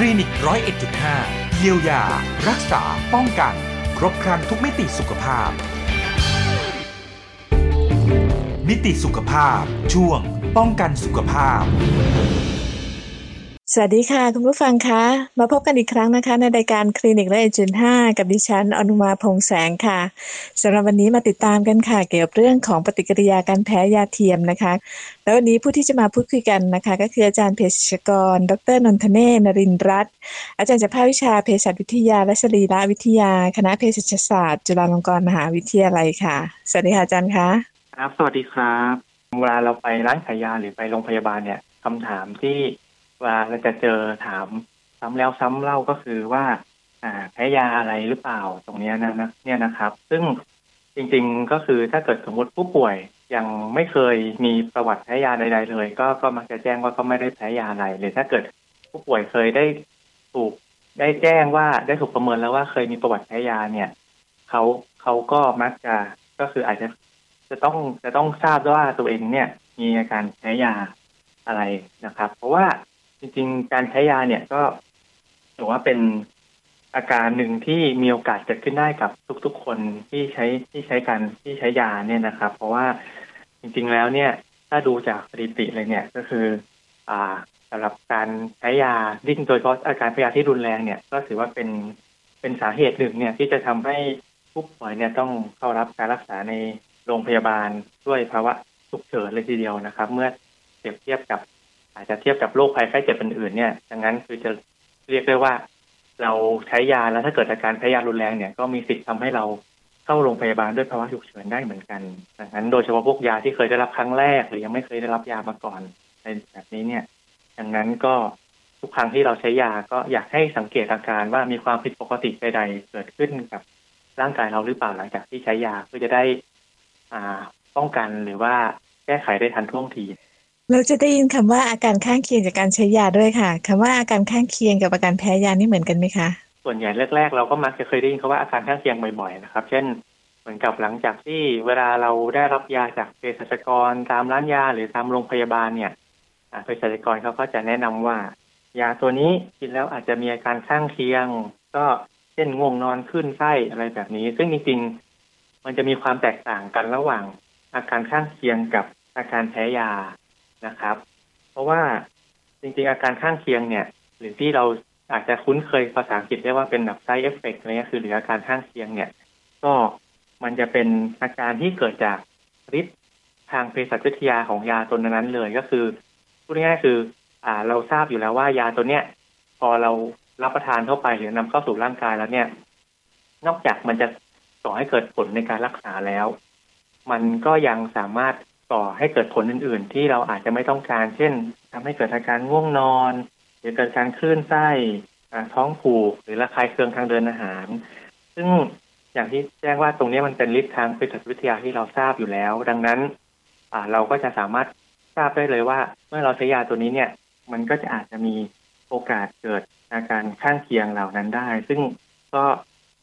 คลินิกร้อยเอ็ดจุดห้าเยียวยา รักษา ป้องกัน ครบครันทุกมิติสุขภาพ มิติสุขภาพ ช่วง ป้องกันสุขภาพ สวัสดีค่ะ คุณผู้ฟังคะมาพบกันอีกครั้งนะคะ ในรายการคลินิกและเอเจนห้ากับดิฉัน อนุมาพงแสงค่ะสำหรับวันนี้มาติดตามกันค่ะ เกี่ยวกับเรื่องของปฏิกิริยาการแพ้ยาเทียมนะคะ แล้ววันนี้ผู้ที่จะมาพูดคุยกันนะคะ ก็คืออาจารย์เภสัชกร ดรนนทเนศนรินรัตน์อาจารย์จากภาควิชาเภสัชวิทยา และสรีรวิทยา คณะเภสัชศาสตร์ จุฬาลงกรณ์มหาวิทยาลัยค่ะ สวัสดีค่ะอาจารย์คะครับสวัสดีครับ เวลาเราไปร้านขายยาหรือไปโรงพยาบาลเนี่ยคำถามที่ วลาเราจะเจอถามซ้ำแล้วซ้ำเล่าก็คือว่า อ่าแพ้ยาอะไรหรือเปล่าตรงเนี้ยนะนะเนี่ยนะครับ ซึ่งจริงๆก็คือถ้าเกิดสมมติผู้ป่วยยังไม่เคยมีประวัติแพ้ยาใดๆเลย ก็ก็มักจะแจ้งว่าก็ไม่ได้แพ้ยาอะไรหรือถ้าเกิดผู้ป่วยเคยได้ถูกได้แจ้งว่าได้ถูกประเมินแล้วว่าเคยมีประวัติแพ้ยาเนี่ยเขาเขาก็มักจะก็คืออาจจะจะต้องจะต้องทราบว่าตัวเองเนี่ย มีอาการแพ้ยาอะไรนะครับ เพราะว่า จริงๆ การใช้ยาเนี่ยก็ถือว่าเป็นอาการหนึ่งที่มีโอกาสเกิดขึ้นได้กับทุกๆ คนที่ใช้ที่ใช้การที่ใช้ยาเนี่ยนะครับ เพราะว่าจริงๆแล้วเนี่ย ถ้าดูจากสถิติเลยเนี่ยก็คือ อ่าสำหรับการใช้ยาดิ้งโดยเฉพาะอาการพยาที่รุนแรงเนี่ย ก็ถือว่าเป็นเป็นสาเหตุหนึ่งเนี่ยที่จะทำให้ผู้ป่วยเนี่ยต้องเข้ารับการรักษาในโรงพยาบาลด้วยภาวะฉุกเฉินเลยทีเดียวนะครับ เมื่อเปรียบเทียบกับ อาจจะเทียบกับโรคภัยไข้เจ็บอื่นๆเนี่ยดังนั้นคือจะเรียกได้ว่า เราใช้ยาแล้วถ้าเกิดอาการแพ้ยารุนแรงเนี่ยก็มีสิทธิ์ทำให้เราเข้าโรงพยาบาลด้วยภาวะฉุกเฉินได้เหมือนกันดังนั้นโดยเฉพาะพวกยาที่เคยได้รับครั้งแรก หรือยังไม่เคยได้รับยามาก่อนในแบบนี้เนี่ยดังนั้นก็ทุกครั้งที่เราใช้ยาก็อยากให้สังเกตอาการว่ามีความผิดปกติใดๆเกิดขึ้นกับร่างกายเราหรือเปล่าหลังจากที่ใช้ยาเพื่อจะได้ อ่าป้องกันหรือว่าแก้ไขได้ทันท่วงที เราจะได้ยินคำว่าอาการข้างเคียงจากการใช้ยาด้วยค่ะคำว่าอาการข้างเคียงกับอาการแพ้ยานี่เหมือนกันไหมคะ ส่วนใหญ่แรกๆ เราก็มักจะเคยได้ยินคำว่าอาการข้างเคียงบ่อยๆนะครับ เช่น เหมือนกับหลังจากที่เวลาเราได้รับยาจากเภสัชกรตามร้านยาหรือตามโรงพยาบาลเนี่ยเภสัชกรเขาก็จะแนะนำว่า ยาตัวนี้กินแล้วอาจจะมีอาการข้างเคียง ก็เช่นง่วงนอนขึ้นไส้อะไรแบบนี้ ซึ่งจริงๆมันจะมีความแตกต่างกันระหว่างอาการข้างเคียงกับอาการแพ้ยา นะครับ เพราะว่าจริงๆ อาการข้างเคียงเนี่ย หรือที่เราอาจจะคุ้นเคยภาษาอังกฤษเรียกว่าเป็นแบบ side effect อะไรเงี้ยคือหรืออาการข้างเคียงเนี่ย ก็มันจะเป็นอาการที่เกิดจากฤทธิ์ทางเภสัชวิทยาของยาตัวนั้นเลยก็คือพูดง่ายๆคือ อ่าเราทราบอยู่แล้วว่ายาตัวเนี้ย พอเรารับประทานเข้าไปหรือนำเข้าสู่ร่างกายแล้วเนี่ย นอกจากมันจะก่อให้เกิดผลในการรักษาแล้ว มันก็ยังสามารถ ก่อให้เกิดผลอื่น ๆ ที่เราอาจจะไม่ต้องการ เช่นทำให้เกิดอาการง่วงนอน หรือเกิดการคลื่นไส้ท้องผูก หรือระคายเคืองทางเดินอาหาร ซึ่งอย่างที่แจ้งว่าตรงนี้มันเป็นฤทธิ์ทางเภสัชวิทยาที่เราทราบอยู่แล้ว ดังนั้นอ่าเราก็จะสามารถทราบได้เลยว่า เมื่อเราใช้ยาตัวนี้เนี่ย มันก็จะอาจจะมีโอกาสเกิดอาการข้างเคียงเหล่านั้นได้ ซึ่งก็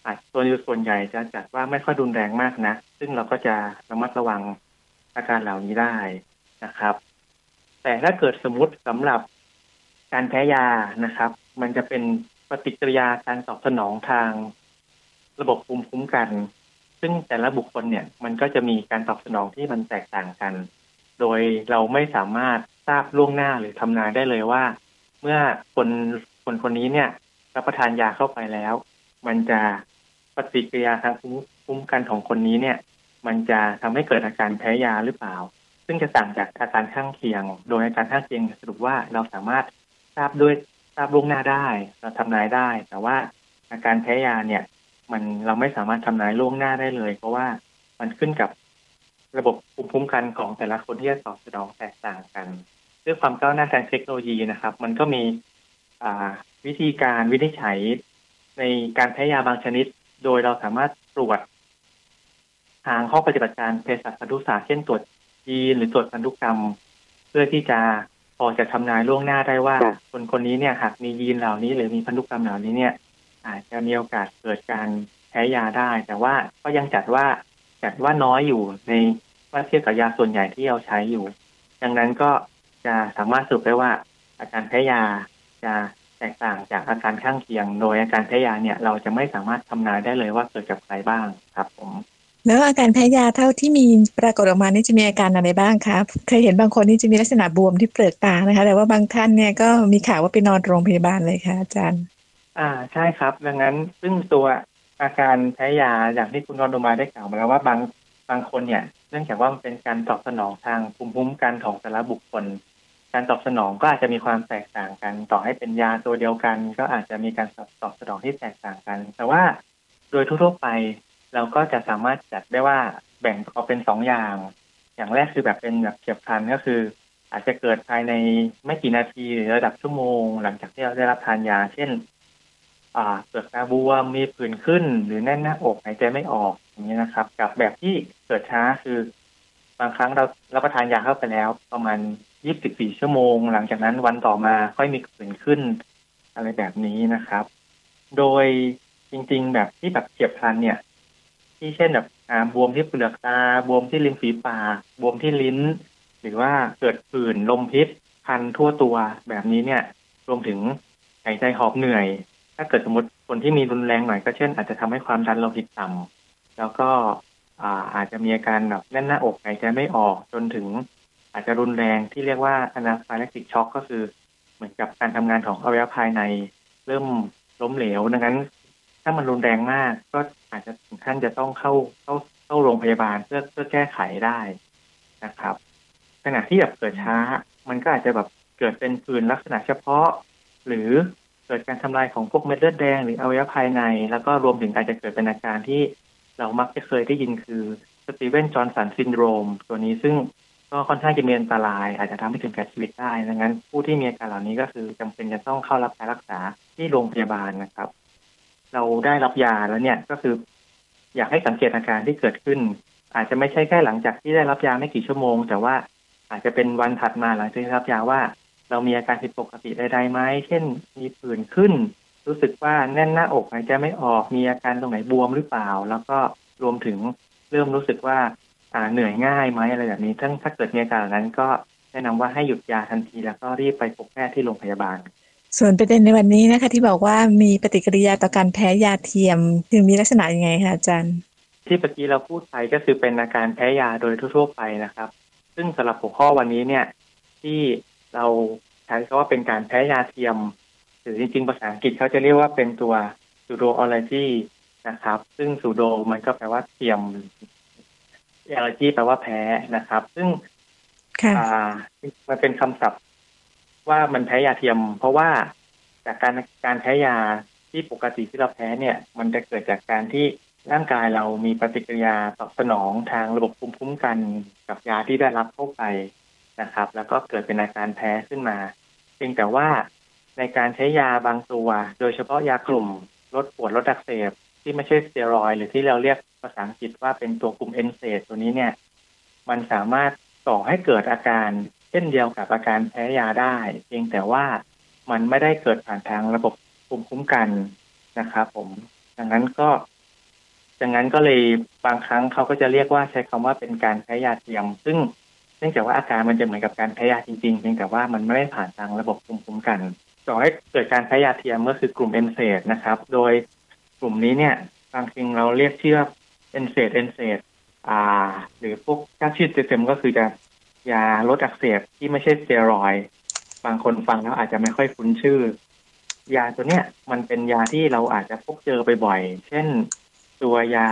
อาจตัวส่วนใหญ่จะจัดว่าไม่ค่อยรุนแรงมากนะ ซึ่งเราก็จะระมัดระวัง อาการเหล่านี้ได้นะครับ แต่ถ้าเกิดสมมติสำหรับการแพ้ยานะครับ มันจะเป็นปฏิกิริยาการตอบสนองทางระบบภูมิคุ้มกัน ซึ่งแต่ละบุคคลเนี่ยมันก็จะมีการตอบสนองที่มันแตกต่างกัน โดยเราไม่สามารถทราบล่วงหน้าหรือทำนายได้เลยว่า เมื่อคนคนคนนี้เนี่ยรับประทานยาเข้าไปแล้ว มันจะปฏิกิริยาทางภูมิคุ้มกันของคนนี้เนี่ย มันจะทำให้เกิดอาการแพ้ยาหรือเปล่า ซึ่งจะต่างจากอาการข้างเคียง โดยอาการข้างเคียงสรุปว่าเราสามารถทราบด้วยทราบล่วงหน้าได้ เราทำนายได้ แต่ว่าอาการแพ้ยาเนี่ย มันเราไม่สามารถทำนายล่วงหน้าได้เลย เพราะว่ามันขึ้นกับระบบภูมิคุ้มกันของแต่ละคนที่จะตอบสนองแตกต่างกันด้วยความก้าวหน้าทางเทคโนโลยีนะครับ มันก็มีวิธีการวินิจฉัยในการแพ้ยาบางชนิด โดยเราสามารถตรวจ ทางข้อปฏิบัติการเภสัชพันธุศาสตร์เช่นตรวจยีนหรือตรวจพันธุกรรม เพื่อที่จะพอจะทำนายล่วงหน้าได้ว่าครับคนคนนี้เนี่ยหากมียีนเหล่านี้ หรือมีพันธุกรรมเหล่านี้เนี่ย อาจจะมีโอกาสเกิดการแพ้ยาได้ แต่ว่าก็ยังจัดว่าจัดว่าน้อยอยู่ในว่าเทียบกับยาส่วนใหญ่ที่เราใช้อยู่ ดังนั้นก็จะสามารถสรุปได้ว่า อาการแพ้ยาจะแตกต่างจากอาการข้างเคียง โดยอาการแพ้ยาเนี่ย เราจะไม่สามารถทำนายได้เลยว่าเกิดกับใครบ้างครับผม แล้วอาการแพ้ยาเท่าที่มีปรากฏออกมานี่จะมีอาการอะไรบ้างครับเคยเห็นบางคนนี่จะมีลักษณะบวมที่เปลือกตานะคะ แต่ว่าบางท่านเนี่ยก็มีข่าวว่าไปนอนโรงพยาบาลเลยค่ะอาจารย์ อ่าใช่ครับ ดังนั้นซึ่งตัวอาการแพ้ยาอย่างที่คุณรอนดมาได้กล่าวมาแล้วว่าบางบางคนเนี่ย เนื่องจากว่ามันเป็นการตอบสนองทางภูมิคุ้มกันของแต่ละบุคคล การตอบสนองก็อาจจะมีความแตกต่างกัน ต่อให้เป็นยาตัวเดียวกัน ก็อาจจะมีการตอบสนองที่แตกต่างกัน แต่ว่าโดยทั่วไป เราก็จะสามารถจัดได้ว่าแบ่งออกเป็นสองอย่าง อย่างแรกคือแบบเป็นแบบเฉียบพลันก็คือ อาจจะเกิดภายในไม่กี่นาทีหรือระดับชั่วโมง หลังจากที่เราได้รับทานยา เช่นเปลือกตาบวมมีผื่นขึ้น หรือแน่นหน้าอกหายใจไม่ออกอย่างนี้นะครับ กับแบบที่เกิดช้าคือบางครั้งเรารับประทานยาเข้าไปแล้ว ประมาณ 24 ชั่วโมง หลังจากนั้นวันต่อมาค่อยมีผื่นขึ้น อะไรแบบนี้นะครับ โดยจริง ๆ แบบที่แบบเฉียบพลันเนี่ย ที่เช่นแบบอ่าบวมที่เปลือกตาบวมที่ริมฝีปากบวมที่ลิ้น หรือว่าเกิดผื่นลมพิษคันทั่วตัวแบบนี้เนี่ย รวมถึงหายใจหอบเหนื่อย ถ้าเกิดสมมติคนที่มีรุนแรงหน่อยก็เช่น อาจจะทำให้ความดันโลหิตต่ำแล้วก็อาอาจจะมีอาการแบบแน่นหน้าอกหายใจไม่ออกจนถึง อาจจะรุนแรงที่เรียกว่าอนาฟาเลกติกช็อกก็คือ เหมือนกับการทำงานของอวัยวะภายใน เริ่มล้มเหลวดังนั้น ถ้ามันรุนแรงมาก ก็อาจจะถึงขั้นจะต้องเข้าเข้าเข้าโรงพยาบาลเพื่อเพื่อแก้ไขได้นะครับขณะที่แบบเกิดช้า มันก็อาจจะแบบเกิดเป็นผื่นลักษณะเฉพาะ หรือเกิดการทำลายของพวกเม็ดเลือดแดงหรืออวัยวะภายใน แล้วก็รวมถึงอาจจะเกิดเป็นอาการที่เรามักจะเคยได้ยินคือสตีเวนจอห์นสันซินโดรม ตัวนี้ซึ่งก็ค่อนข้างจะมีอันตราย อาจจะทำให้ถึงแก่ชีวิตได้ดังนั้น ผู้ที่มีอาการเหล่านี้ก็คือจำเป็นจะต้องเข้ารับการรักษาที่โรงพยาบาลนะครับ เราได้รับยาแล้วเนี่ยก็คือ อยากให้สังเกตอาการที่เกิดขึ้น อาจจะไม่ใช่แค่หลังจากที่ได้รับยาไม่กี่ชั่วโมง แต่ว่าอาจจะเป็นวันถัดมาหลังจากที่รับยาว่า เรามีอาการผิดปกติใดๆไหมเช่น มีผื่นขึ้น รู้สึกว่าแน่นหน้าอกหายใจไม่ออกมีอาการตรงไหนบวมหรือเปล่า แล้วก็รวมถึงเริ่มรู้สึกว่าเหนื่อยง่ายไหมอะไรแบบนี้ถ้าถ้าเกิดมีอาการเหล่านั้นก็แนะนำว่าให้หยุดยาทันทีแล้วก็รีบไปพบแพทย์ที่โรงพยาบาล ส่วนประเด็นในวันนี้นะคะ ที่บอกว่ามีปฏิกิริยาต่อการแพ้ยาเทียมถึงมีลักษณะยังไงคะอาจารย์ ที่เมื่อกี้เราพูดไปก็คือเป็นอาการแพ้ยาโดยทั่ว ๆ ไปนะครับ ซึ่งสำหรับหัวข้อวันนี้เนี่ย ที่เราใช้คำว่าเป็นการแพ้ยาเทียม หรือจริง ๆ ภาษาอังกฤษเขาจะเรียกว่าเป็นตัว pseudo allergy นะครับ ซึ่ง pseudo มันก็แปลว่าเทียม allergy แปลว่าแพ้นะครับ ซึ่งค่ะอ่ามันเป็นคำศัพท์ ว่ามันแพ้ยาเทียม เพราะว่าจากการการแพ้ยาที่ปกติที่เราแพ้เนี่ย มันจะเกิดจากการที่ร่างกายเรามีปฏิกิริยาตอบสนองทางระบบภูมิคุ้มกันกับยาที่ได้รับเข้าไปนะครับ แล้วก็เกิดเป็นอาการแพ้ขึ้นมาเพียงแต่ว่าในการใช้ยาบางตัว โดยเฉพาะยากลุ่มลดปวดลดอักเสบที่ไม่ใช่สเตียรอยหรือที่เราเรียกภาษาอังกฤษว่าเป็นตัวกลุ่มเอนเซดตัวนี้เนี่ย มันสามารถก่อให้เกิดอาการ ช่นเดียวกับอาการแพ้ยาได้ เพียงแต่ว่ามันไม่ได้เกิดผ่านทางระบบภูมิคุ้มกันนะครับผม ดังนั้นก็ดังนั้นก็เลยบางครั้งเขาก็จะเรียกว่าใช้คำว่าเป็นการแพ้ยาเทียม ซึ่งเนื่องจากว่าอาการมันจะเหมือนกับการแพ้ยาจริงๆ เพียงแต่ว่ามันไม่ได้ผ่านทางระบบภูมิคุ้มกันก่อให้เกิดการแพ้ยาเทียมก็คือกลุ่ม NSAID นะครับ โดยกลุ่มนี้เนี่ยบางทีเราเรียกชื่อ NSAID NSAID อ่า หรือพวกถ้าชื่อเต็มๆก็คือจะ ยาลดอักเสบที่ไม่ใช่สเตียรอยด์บางคนฟังแล้วอาจจะไม่ค่อยคุ้นชื่อ ยาตัวเนี้ยมันเป็นยาที่เราอาจจะพบเจอไปบ่อย เช่นตัวยา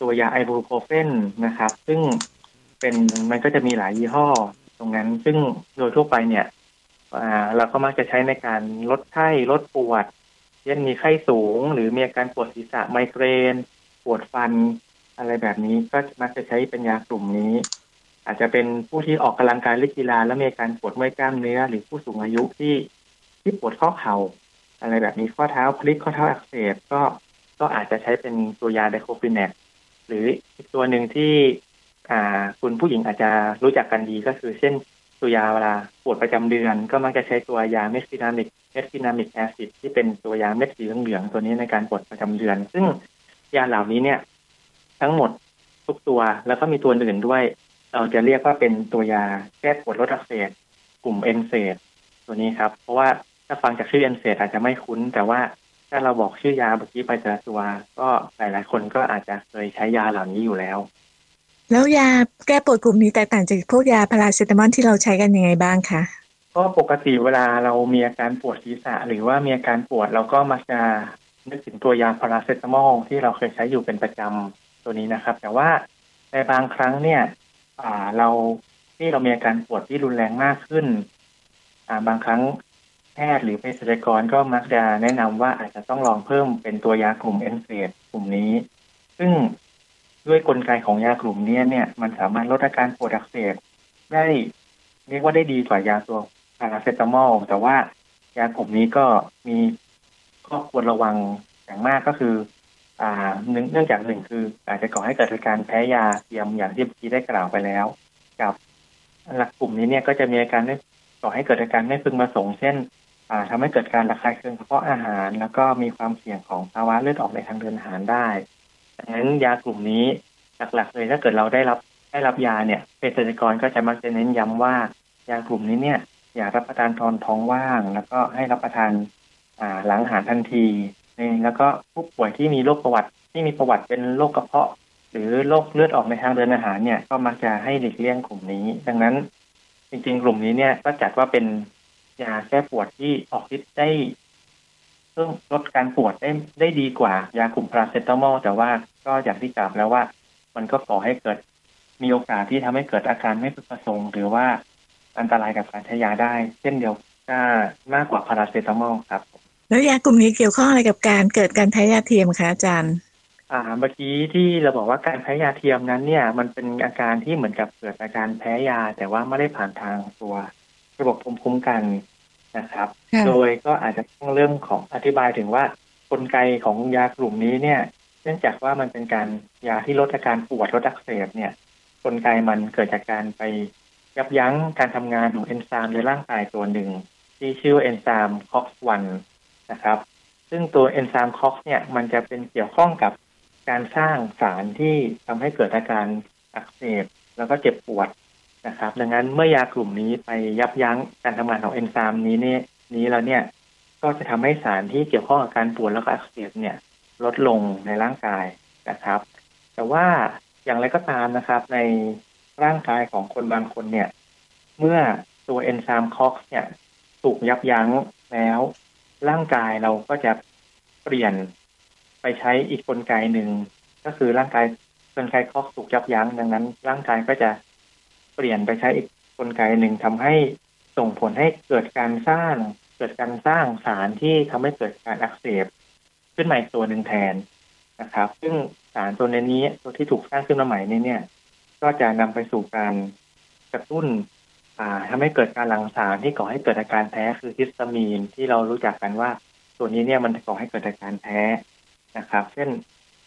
ตัวยาไอบูโพรเฟนนะครับ ซึ่งเป็นมันก็จะมีหลายยี่ห้อ ตรงนั้นซึ่งโดยทั่วไปเนี่ยอ่าเราก็มักจะใช้ในการลดไข้ลดปวดเช่นมีไข้สูง หรือมีอาการปวดศีรษะไมเกรน ปวดฟันอะไรแบบนี้ก็มักจะใช้เป็นยากลุ่มนี้ อาจจะเป็นผู้ที่ออกกำลังกายเล่นกีฬาแล้วมีการปวดเมื่อยกล้ามเนื้อ หรือผู้สูงอายุที่ที่ปวดข้อเข่าอะไรแบบนี้ข้อเท้าพลิกข้อเท้าอักเสบก็ก็อาจจะใช้เป็นตัวยาไดโคฟินแนกหรืออีกตัวหนึ่งที่อ่าคุณผู้หญิงอาจจะรู้จักกันดีก็คือเช่นตัวยาเวลาปวดประจำเดือน ก็มักจะใช้ตัวยา mefenamic mefenamic acid ที่เป็นตัวยาเม็ดสีเหลืองๆตัวนี้ในการปวดประจำเดือน ซึ่งยาเหล่านี้เนี่ย ทั้งหมดทุกตัวแล้วก็มีตัวอื่นด้วย เราจะเรียกว่าเป็นตัวยาแก้ปวดลดอักเสบกลุ่ม NSAID ตัวนี้ครับ เพราะว่าถ้าฟังจากชื่อ NSAID าจจะไม่คุ้น แต่ว่าถ้าเราบอกชื่อยาเมื่อกี้ไปแต่ละตัวก็หลายๆ คนก็อาจจะเคยใช้ยาเหล่านี้อยู่แล้ว แล้วยาแก้ปวดกลุ่มนี้แตกต่างจากพวกยาพาราเซตามอลที่เราใช้กันยังไงบ้างคะก็ปกติเวลาเรามีอาการปวดศีรษะ หรือว่ามีอาการปวดเราก็มักจะนึกถึงตัวยาพาราเซตามอลที่เราเคยใช้อยู่เป็นประจำตัวนี้นะครับ แต่ว่าในบางครั้งเนี่ย อ่าเราที่เรามีอาการปวดที่รุนแรงมากขึ้น อ่าบางครั้งแพทย์หรือเภสัชกรก็มักจะแนะนำว่าอาจจะต้องลองเพิ่มเป็นตัวยากลุ่มเอนเซดกลุ่มนี้ ซึ่งด้วยกลไกของยากลุ่มนี้เนี่ย มันสามารถลดอาการปวดอักเสบได้เรียกว่าได้ดีกว่ายาตัวพาราเซตามอลแต่ว่ายากลุ่มนี้ก็มีข้อควรระวังอย่างมากก็คือ เนื่องจากหนึ่งคือ อาจจะก่อให้เกิดอาการแพ้ยาเทียมอย่างที่เมื่อกี้ได้กล่าวไปแล้ว กับหลักกลุ่มนี้เนี่ยก็จะมีอาการได้ก่อให้เกิดอาการไม่พึงประสงค์เช่นอ่าทำให้เกิดการระคายเคืองกระเพาะอาหาร แล้วก็มีความเสี่ยงของภาวะเลือดออกในทางเดินอาหารได้ดังนั้นยากลุ่มนี้หลักๆเลยถ้าเกิดเราได้รับได้รับยาเนี่ยเภสัชกรก็จะมักจะเน้นย้ำว่า ยากลุ่มนี้เนี่ยอย่ารับประทานตอนท้องว่าง แล้วก็ให้รับประทานอ่าหลังอาหารทันที แล้วก็ผู้ป่วยที่มีโรคประวัติที่มีประวัติเป็นโรคกระเพาะ หรือโรคเลือดออกในทางเดินอาหารเนี่ยก็มักจะให้หลีกเลี่ยงกลุ่มนี้ ดังนั้น จริง ๆ กลุ่มนี้เนี่ยก็จัดว่าเป็นยาแก้ปวดที่ออกฤทธิ์ได้เพิ่มลดการปวดได้ได้ดีกว่ายากลุ่มพาราเซตามอลแต่ว่าก็อย่างที่กล่าวแล้วว่า มันก็ก่อให้เกิดมีโอกาสที่ทำให้เกิดอาการไม่พึงประสงค์ หรือว่าอันตรายกับการใช้ยาได้ เช่นเดียวกันมากกว่าพาราเซตามอลครับ แล้วยากลุ่มนี้เกี่ยวข้องอะไรกับการเกิดการแพ้ยาเทียมคะอาจารย์อ่าเมื่อกี้ที่เราบอกว่าการแพ้ยาเทียมนั้นเนี่ย มันเป็นอาการที่เหมือนกับเกิดอาการแพ้ยา แต่ว่าไม่ได้ผ่านทางตัวระบบภูมิคุ้มกันนะครับค่ะโดยก็อาจจะต้องเรื่องของอธิบายถึงว่ากลไกของยากลุ่มนี้เนี่ย เนื่องจากว่ามันเป็นการยาที่ลดอาการปวดลดอักเสบเนี่ย กลไกมันเกิดจากการไปยับยั้งการทำงานของเอนไซม์ในร่างกายตัวหนึ่งที่ชื่อว่าเอนไซม์ COX-1 น นะครับ ซึ่งตัวเอนไซม์ COX เนี่ยมันจะเป็นเกี่ยวข้องกับการสร้างสารที่ทำให้เกิดอาการอักเสบแล้วก็เจ็บปวดนะครับ ดังนั้นเมื่อยากลุ่มนี้ไปยับยั้งการทำงานของเอนไซม์นี้เนี่ยนี้แล้วเนี่ยก็จะทำให้สารที่เกี่ยวข้องกับการปวดแล้วก็อักเสบเนี่ยลดลงในร่างกายนะครับ แต่ว่าอย่างไรก็ตามนะครับ ในร่างกายของคนบางคนเนี่ย เมื่อตัวเอนไซม์คอกเนี่ยถูกยับยั้งแล้ว ร่างกายเราก็จะเปลี่ยนไปใช้อีกกลไกหนึ่งก็คือร่างกายกลไกคอกถูกยับยั้งดังนั้น ร่างกายก็จะเปลี่ยนไปใช้อีกกลไกหนึ่งทำให้ส่งผลให้เกิดการสร้าง เกิดการสร้างสารที่ทำให้เกิดการอักเสบขึ้นมาอีกตัวหนึ่งแทนนะครับ ซึ่งสารตัวนี้ตัวที่ถูกสร้างขึ้นมาใหม่นี้เนี่ย ก็จะนำไปสู่การกระตุ้น อ่าทำให้เกิดการหลั่งสารที่ก่อให้เกิดอาการแพ้คือฮิสตามีนที่เรารู้จักกันว่า ตัวนี้เนี่ยมันก่อให้เกิดอาการแพ้นะครับ เช่น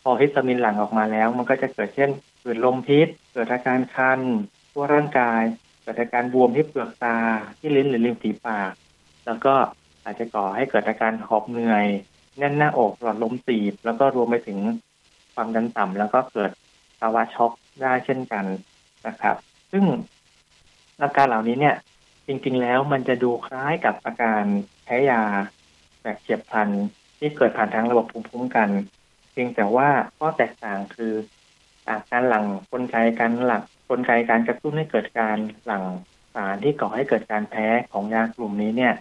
พอฮิสตามีนหลั่งออกมาแล้ว มันก็จะเกิดเช่นเกิดลมพิษ เกิดอาการคันทั่วร่างกาย เกิดอาการบวมที่เปลือกตาที่ลิ้นหรือริมฝีปาก แล้วก็อาจจะก่อให้เกิดอาการหอบเหนื่อยแน่นหน้าอกหลอดลมตีบ แล้วก็รวมไปถึงความดันต่ำแล้วก็เกิดภาวะช็อกได้เช่นกันนะครับ ซึ่ง อาการเหล่านี้เนี่ย จริงๆแล้วมันจะดูคล้ายกับอาการแพ้ยาแบบเฉียบพลันที่เกิดผ่านทางระบบภูมิคุ้มกัน เพียงแต่ว่าข้อแตกต่างคืออาการหลังกลไกการหลั่งกลไกการกระตุ้นให้เกิดการหลังสารที่ก่อให้เกิดการแพ้ของยากลุ่มนี้เนี่ย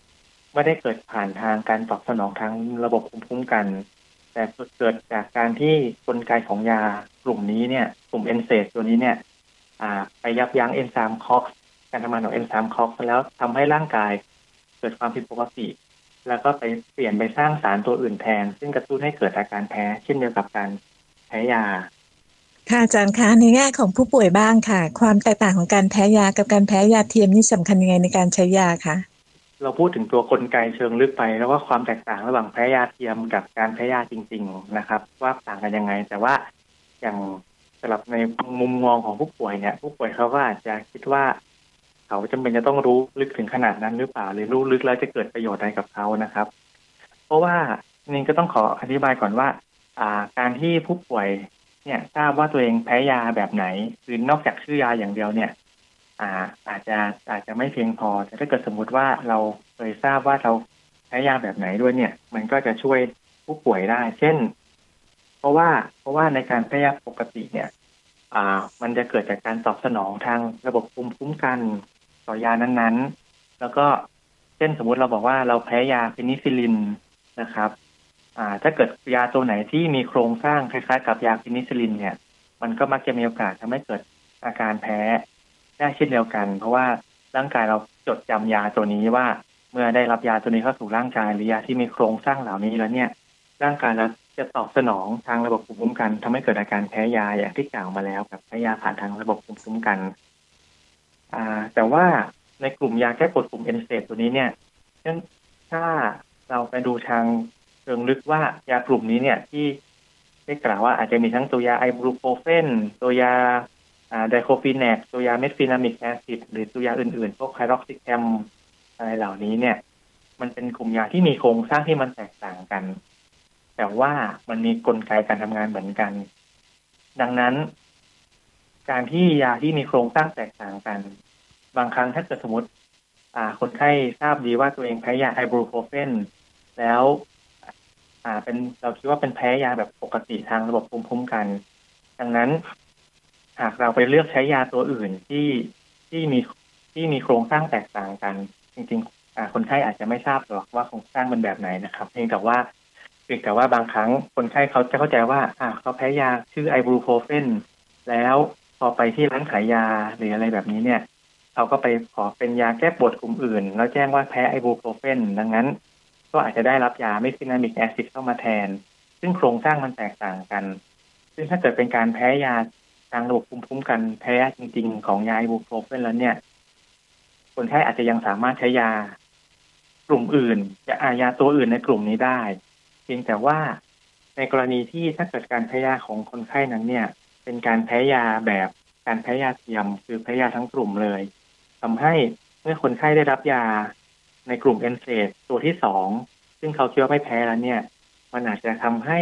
ไม่ได้เกิดผ่านทางการตอบสนองทางระบบภูมิคุ้มกัน แต่เกิดจากการที่กลไกของยากลุ่มนี้เนี่ย กลุ่ม NSAID ตัวนี้เนี่ย ไปยับยั้งเอนไซม์ COX การทำงานของเอนไซม์ COX แล้วทำให้ร่างกาย เกิดความผิดปกติ แล้วก็ไปเปลี่ยนไปสร้างสารตัวอื่นแทน ซึ่งกระตุ้นให้เกิดอาการแพ้ เช่นเดียวกับการแพ้ยา ค่ะอาจารย์คะในแง่ของผู้ป่วยบ้างค่ะ ความแตกต่างของการแพ้ยากับการแพ้ยาเทียมนี่สำคัญยังไงในการใช้ยาคะเราพูดถึงตัวกลไกเชิงลึกไป แล้วว่าความแตกต่างระหว่างแพ้ยาเทียมกับการแพ้ยาจริง ๆ นะครับ ว่าต่างกันยังไง แต่ว่าอย่างสำหรับในมุมมองของผู้ป่วยเนี่ยผู้ป่วยเขาก็อาจจะคิดว่า เขาจำเป็นจะต้องรู้ลึกถึงขนาดนั้นหรือเปล่าหรือรู้ลึกแล้วจะเกิดประโยชน์อะไรกับเขานะครับ เพราะว่านี่ก็ต้องขออธิบายก่อนว่า อ่า การที่ผู้ป่วยเนี่ยทราบว่าตัวเองแพ้ยาแบบไหน คือนอกจากชื่อยาอย่างเดียวเนี่ย อ่า อาจจะอาจจะไม่เพียงพอ แต่ถ้าเกิดสมมุติว่าเราเคยทราบว่าเราแพ้ยาแบบไหนด้วยเนี่ย มันก็จะช่วยผู้ป่วยได้ เช่น เพราะว่าเพราะว่าในการแพ้ยาปกติเนี่ย อ่า มันจะเกิดจากการตอบสนองทางระบบภูมิคุ้มกัน ต่อยานั้นๆ แล้วก็เช่นสมมุติเราบอกว่าเราแพ้ยาเพนิซิลินนะครับอ่าถ้าเกิดยาตัวไหนที่มีโครงสร้างคล้ายๆ กับยาเพนิซิลินเนี่ย มันก็มักจะมีโอกาสทำให้เกิดอาการแพ้ได้เช่นเดียวกัน เพราะว่าร่างกายเราจดจำยาตัวนี้ว่า เมื่อได้รับยาตัวนี้เข้าสู่ร่างกายหรือยาที่มีโครงสร้างเหล่านี้แล้วเนี่ย ร่างกายเราจะตอบสนองทางระบบภูมิคุ้มกันทำให้เกิดอาการแพ้ยาอย่างที่กล่าวมาแล้วกับแพ้ยาผ่านทางระบบภูมิคุ้มกัน อ่า แต่ว่าในกลุ่มยาแก้ปวดกลุ่มเอนเซตัวนี้เนี่ยเช่นถ้าเราไปดูทางเชิงลึกว่ายากลุ่มนี้เนี่ยที่ได้กล่าวว่าอาจจะมีทั้งตัวยาไอบูโปรเฟนตัวยา diclofenac ตัวยา mefenamic acid หรือตัวยาอื่นๆ พวก piroxicam อะไรเหล่านี้เนี่ย มันเป็นกลุ่มยาที่มีโครงสร้างที่มันแตกต่างกัน แต่ว่ามันมีกลไกการทำงานเหมือนกัน ดังนั้น การที่ยาที่มีโครงสร้างแตกต่างกัน บางครั้งถ้าเกิดสมมติ อ่า คนไข้ทราบดีว่าตัวเองแพ้ยาไอบูโปรเฟนแล้ว อ่า เป็นเราคิดว่าเป็นแพ้ยาแบบปกติทางระบบภูมิคุ้มกัน ดังนั้น หากเราไปเลือกใช้ยาตัวอื่นที่ที่มีที่มีโครงสร้างแตกต่างกัน จริงๆคนไข้อาจจะไม่ทราบหรอกว่าโครงสร้างมันแบบไหนนะครับเพียงแต่ว่าเพียงแต่ว่าบางครั้งคนไข้เขาจะเข้าใจว่า อ่าเขาแพ้ยาชื่อไอบูโปรเฟนแล้ว พอไปที่ร้านขายยาหรืออะไรแบบนี้เนี่ยเขาก็ไปขอเป็นยาแก้ปวดกลุ่มอื่น แล้วแจ้งว่าแพ้ไอบูโปรเฟนดังนั้น ก็อาจจะได้รับยา mefenamic acid เข้ามาแทน ซึ่งโครงสร้างมันแตกต่างกัน ซึ่งถ้าเกิดเป็นการแพ้ยาทางระบบภูมิคุ้มกันแพ้จริง ๆ ของยาไอบูโปรเฟนแล้วเนี่ย คนไข้อาจจะยังสามารถใช้ยากลุ่มอื่นจะอายาตัวอื่นในกลุ่มนี้ได้ เพียงแต่ว่าในกรณีที่ถ้าเกิดการแพ้ยาของคนไข้นั้นเนี่ย เป็นการแพ้ยาแบบการแพ้ยาเทียม คือแพ้ยาทั้งกลุ่มเลยทำให้เมื่อคนไข้ได้รับยาในกลุ่ม NSAID ตัวที่สองซึ่งเขาคิดว่าไม่แพ้แล้วเนี่ย มันอาจจะทำให้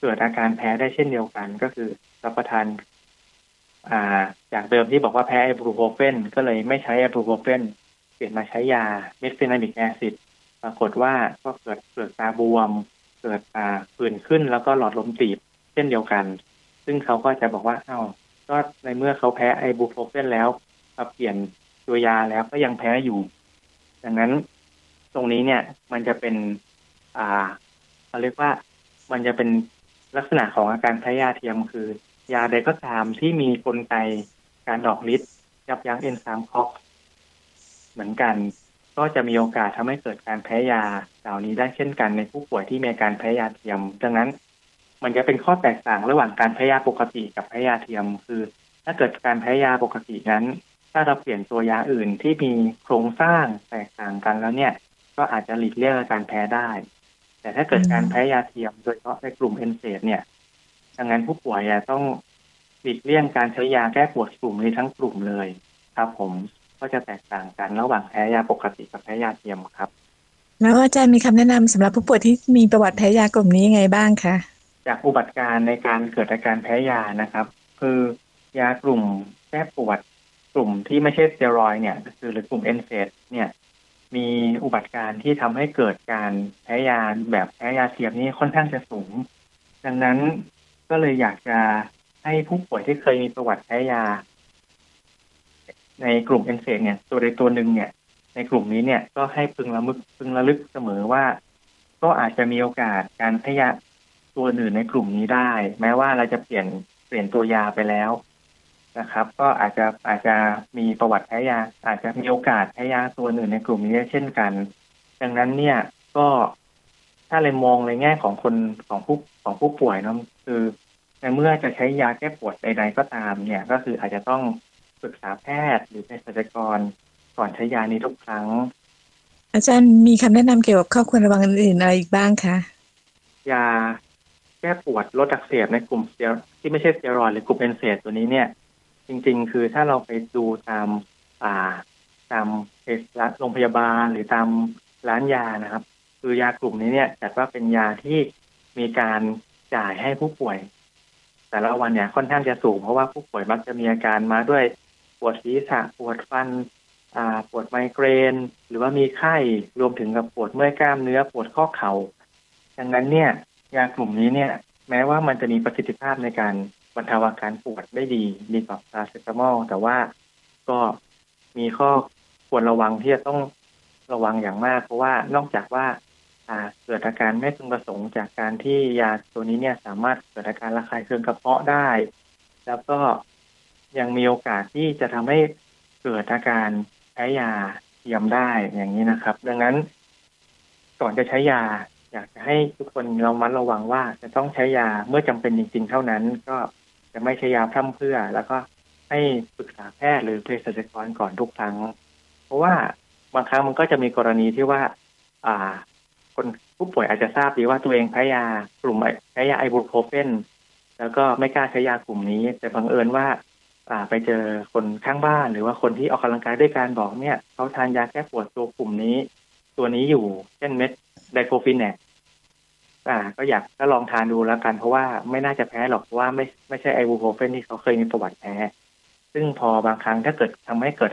เกิดอาการแพ้ได้เช่นเดียวกัน ก็คือรับประทานอ่าจากเดิมที่บอกว่าแพ้ไอบูโปรเฟนก็เลยไม่ใช้ไอบูโปรเฟนเปลี่ยนมาใช้ยา mefenamic acidปรากฏว่าก็เกิดเปลือกตาบวม เกิดอ่าผื่นขึ้นแล้วก็หลอดลมตีบเช่นเดียวกัน ซึ่งเขาก็จะบอกว่าอ้าวก็ในเมื่อเขาแพ้ไอบูโปรเฟนแล้วมาเปลี่ยนตัวยาแล้วก็ยังแพ้อยู่ ดังนั้นตรงนี้เนี่ยมันจะเป็น อ่าเขาเรียกว่ามันจะเป็นลักษณะของอาการแพ้ยาเทียมคือ ยาใดก็ตามที่มีกลไกการออกฤทธิ์ยับยั้งเอนไซม์ COX เหมือนกัน ก็จะมีโอกาสทำให้เกิดการแพ้ยาเหล่านี้ได้เช่นกันในผู้ป่วยที่มีอาการแพ้ยาเทียม ดังนั้น มันจะเป็นข้อแตกต่างระหว่างการแพ้ยาปกติกับแพ้ยาเทียม คือ ถ้าเกิดการแพ้ยาปกตินั้น ถ้าเราเปลี่ยนตัวยาอื่นที่มีโครงสร้างแตกต่างกันแล้วเนี่ย ก็อาจจะหลีกเลี่ยงการแพ้ได้ แต่ถ้าเกิดการแพ้ยาเทียมโดยเฉพาะในกลุ่ม NSAID เนี่ยดังนั้นผู้ป่วยต้องหลีกเลี่ยงการใช้ยาแก้ปวดกลุ่มนี้ทั้งกลุ่มเลยครับ ผมก็จะแตกต่างกันระหว่างแพ้ยาปกติกับแพ้ยาเทียมครับ แล้วอาจารย์มีคำแนะนำสำหรับผู้ป่วยที่มีประวัติแพ้ยากลุ่มนี้ยังไงบ้างคะ จากอุบัติการในการเกิดอาการแพ้ยานะครับ คือยากลุ่มแก้ปวดกลุ่มที่ไม่ใช่สเตียรอยเนี่ยคือหรือกลุ่มเอนเซดเนี่ย มีอุบัติการที่ทำให้เกิดการแพ้ยาแบบแพ้ยาเทียมนี้ค่อนข้างจะสูง ดังนั้นก็เลยอยากจะให้ผู้ป่วยที่เคยมีประวัติแพ้ยา ในกลุ่มเอนเซดเนี่ย ตัวใดตัวหนึ่งเนี่ย ในกลุ่มนี้เนี่ยก็ให้พึงระมึกพึงระลึกเสมอว่า ก็อาจจะมีโอกาสการแพ้ยา ตัวอื่นในกลุ่มนี้ได้ แม้ว่าเราจะเปลี่ยนเปลี่ยนตัวยาไปแล้วนะครับ ก็อาจจะอาจจะมีประวัติแพ้ยา อาจจะมีโอกาสแพ้ยาตัวอื่นในกลุ่มนี้เช่นกัน ดังนั้นเนี่ยก็ถ้าเลยมองในแง่ของคนของผู้ของผู้ป่วยเนาะคือในเมื่อจะใช้ยาแก้ปวดใดๆก็ตามเนี่ย ก็คืออาจจะต้องปรึกษาแพทย์หรือเภสัชกรก่อนใช้ยานี้ทุกครั้ง อาจารย์มีคำแนะนำเกี่ยวกับข้อควรระวังอื่นๆอะไรอีกบ้างคะยา แก้ปวดลดอักเสบในกลุ่มเซียที่ไม่ใช่สเตียรอยหรือกลุ่มเอนเซดตัวนี้เนี่ย จริง ๆ คือถ้าเราไปดูตามอ่าตามเภสัชโรงพยาบาลหรือตามร้านยานะครับ คือยากลุ่มนี้เนี่ยจัดว่าเป็นยาที่มีการจ่ายให้ผู้ป่วย แต่ละวันเนี่ยค่อนข้างจะสูง เพราะว่าผู้ป่วยมักจะมีอาการมาด้วยปวดศีรษะปวดฟันปวดไมเกรน หรือว่ามีไข้รวมถึงกับปวดเมื่อยกล้ามเนื้อปวดข้อเขา่าดังนั้นเนี่ย ยากลุ่มนี้เนี่ย แม้ว่ามันจะมีประสิทธิภาพในการบรรเทาอาการปวดได้ดีดีกว่าพาราเซตามอลแต่ว่าก็มีข้อควรระวังที่จะต้องระวังอย่างมาก เพราะว่านอกจากว่าเกิดอาการไม่พึงประสงค์จากการที่ยาตัวนี้เนี่ยสามารถเกิดอาการระคายเคืองกระเพาะได้ แล้วก็ยังมีโอกาสที่จะทำให้เกิดอาการแพ้ยาเทียมได้อย่างนี้นะครับ ดังนั้น ก่อนจะใช้ยา อยากจะให้ทุกคนระมัดระวังว่าจะต้องใช้ยาเมื่อจำเป็นจริง ๆ เท่านั้น ก็จะไม่ใช้ยาพร่ำเพรื่อ แล้วก็ให้ปรึกษาแพทย์หรือเภสัชกรก่อนทุกครั้ง เพราะว่าบางครั้งมันก็จะมีกรณีที่ว่า อ่า คนผู้ป่วยอาจจะทราบดีว่าตัวเองแพ้ยากลุ่มแพ้ยาไอบูโคเฟนแล้วก็ไม่กล้าใช้ยากลุ่มนี้ แต่บังเอิญว่า อ่า ไปเจอคนข้างบ้าน หรือว่าคนที่ออกกำลังกายด้วยการบอกเนี่ยเขาทานยาแก้ปวดตัวกลุ่มนี้ ตัวนี้อยู่เช่นเม็ด diclofenac อ่า ก็อยากก็ลองทานดูแล้วกัน เพราะว่าไม่น่าจะแพ้หรอกเพราะว่าไม่ไม่ใช่ไอบูโปรเฟนที่เขาเคยมีประวัติแพ้ ซึ่งพอบางครั้งถ้าเกิดทำให้เกิด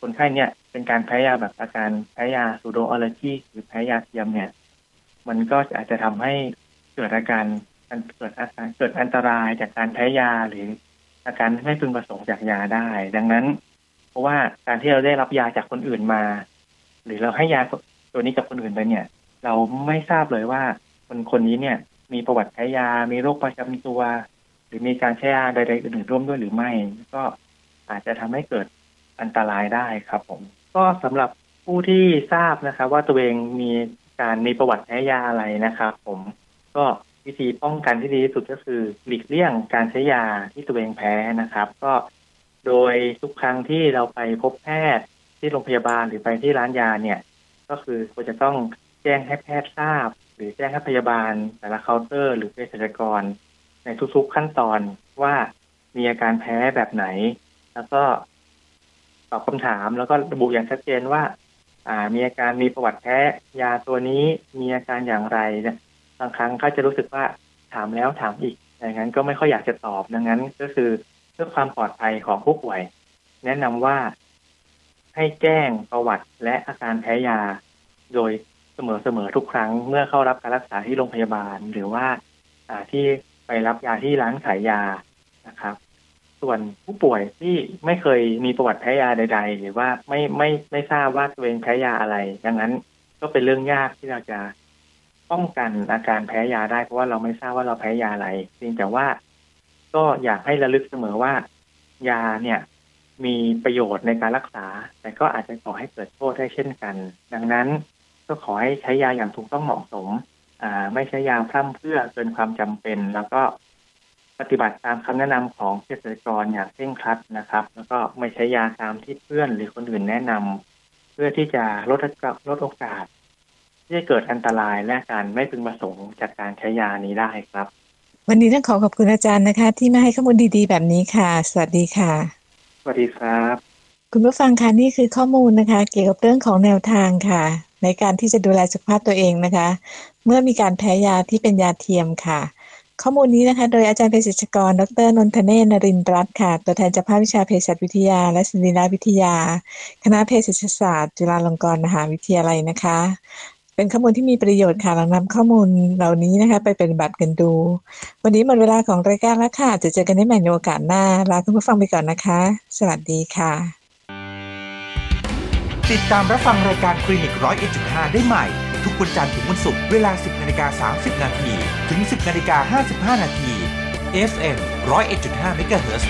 คนไข้เนี่ย เป็นการแพ้ยาแบบอาการแพ้ยา pseudoallergy หรือแพ้ยาเทียมเนี่ย มันก็อาจจะทำให้เกิดอาการเกิดอาการเกิดอันตรายจากการแพ้ยาหรืออาการไม่พึงประสงค์จากยาได้ ดังนั้น เพราะว่าการที่เราได้รับยาจากคนอื่นมา หรือเราให้ยาตัวนี้กับคนอื่นไปเนี่ย เราไม่ทราบเลยว่าคนคนนี้เนี่ย มีประวัติแพ้ยา มีโรคประจำตัว หรือมีการใช้ยาใดๆอื่นๆร่วมด้วยหรือไม่ ก็อาจจะทำให้เกิดอันตรายได้ครับ ผม ก็สำหรับผู้ที่ทราบนะครับ ว่าตัวเองมีการมีประวัติแพ้ยาอะไรนะครับ ผมก็วิธีป้องกันที่ดีที่สุดก็คือหลีกเลี่ยงการใช้ยาที่ตัวเองแพ้นะครับ ก็โดยทุกครั้งที่เราไปพบแพทย์ ที่โรงพยาบาลหรือไปที่ร้านยาเนี่ย ก็คือควรจะต้องแจ้งให้แพทย์ทราบ หรือแจ้งให้พยาบาล แต่ละเคาน์เตอร์ หรือเภสัชกร ในทุกๆขั้นตอนว่ามีอาการแพ้แบบไหน แล้วก็ตอบคำถามแล้วก็ระบุอย่างชัดเจนว่า อ่า มีอาการมีประวัติแพ้ยาตัวนี้มีอาการอย่างไรเนี่ยบางครั้งเขาจะรู้สึกว่าถามแล้วถามอีกอย่างนั้นก็ไม่ค่อยอยากจะตอบดังนั้น ก็คือเพื่อความปลอดภัยของผู้ป่วย แนะนำว่า ให้แจ้งประวัติและอาการแพ้ยา โดยเสมอๆทุกครั้งเมื่อเข้ารับการรักษาที่โรงพยาบาล หรือว่าที่ไปรับยาที่ร้านขายยานะครับ ส่วนผู้ป่วยที่ไม่เคยมีประวัติแพ้ยาใด ๆ หรือว่าไม่ไม่ไม่ทราบว่าตัวเองแพ้ยาอะไร ดังนั้นก็เป็นเรื่องยากที่เราจะป้องกันอาการแพ้ยาได้เพราะว่าเราไม่ทราบว่าเราแพ้ยาอะไรเพียงแต่ว่า ก็อยากให้ระลึกเสมอว่า ยาเนี่ย มีประโยชน์ในการรักษา แต่ก็อาจจะก่อให้เกิดโทษได้เช่นกัน ดังนั้นก็ขอให้ใช้ยาอย่างถูกต้องเหมาะสม อ่า ไม่ใช้ยาพร่ำเพื่อเกินความจำเป็น แล้วก็ปฏิบัติตามคำแนะนำของเภสัชกรอย่างเคร่งครัดนะครับ แล้วก็ไม่ใช้ยาตามที่เพื่อนหรือคนอื่นแนะนำเพื่อที่จะลดลดโอกาสที่จะเกิดอันตรายและการไม่พึงประสงค์จากการใช้ยานี้ได้ครับ วันนี้ต้องขอขอบคุณอาจารย์นะคะ ที่มาให้ข้อมูลดีๆ แบบนี้ค่ะ สวัสดีค่ะ วัสดีครับ คุณผู้ฟังคะนี่คือข้อมูลนะคะ เกี่ยวกับเรื่องของแนวทางค่ะ ในการที่จะดูแลสุขภาพตัวเองนะคะ เมื่อมีการแพ้ยาที่เป็นยาเทียมค่ะ ข้อมูลนี้นะคะ โดยอาจารย์เภสัชกร ดรนนทเนศนรินรัตน์ค่ะ ตัวแทนจากภาควิชาเภสัชวิทยา และศิลปวิทยา คณะเภสัชศาสตร์ จุฬาลงกรณ์มหาวิทยาลัยนะคะ เป็นข้อมูลที่มีประโยชน์ค่ะลองนำข้อมูลเหล่านี้นะคะ ไปเปฏิบัติกันดู วันนี้หมดเวลาของรายการแล้วค่ะ จะเจอกันได้ใหม่ในโอกาสหน้า ลาคุณผู้ฟังไปก่อนนะคะ สวัสดีค่ะ ติดตามรับฟังรายการคลินิกร้อยเอ็ดจุดห้าได้ใหม่ ทุกวันจันทร์ถึงวันศุกร์เวลา 10นาฬิกา30นาทีถึง 10นาฬิกา55นาที FM 101.5 MHz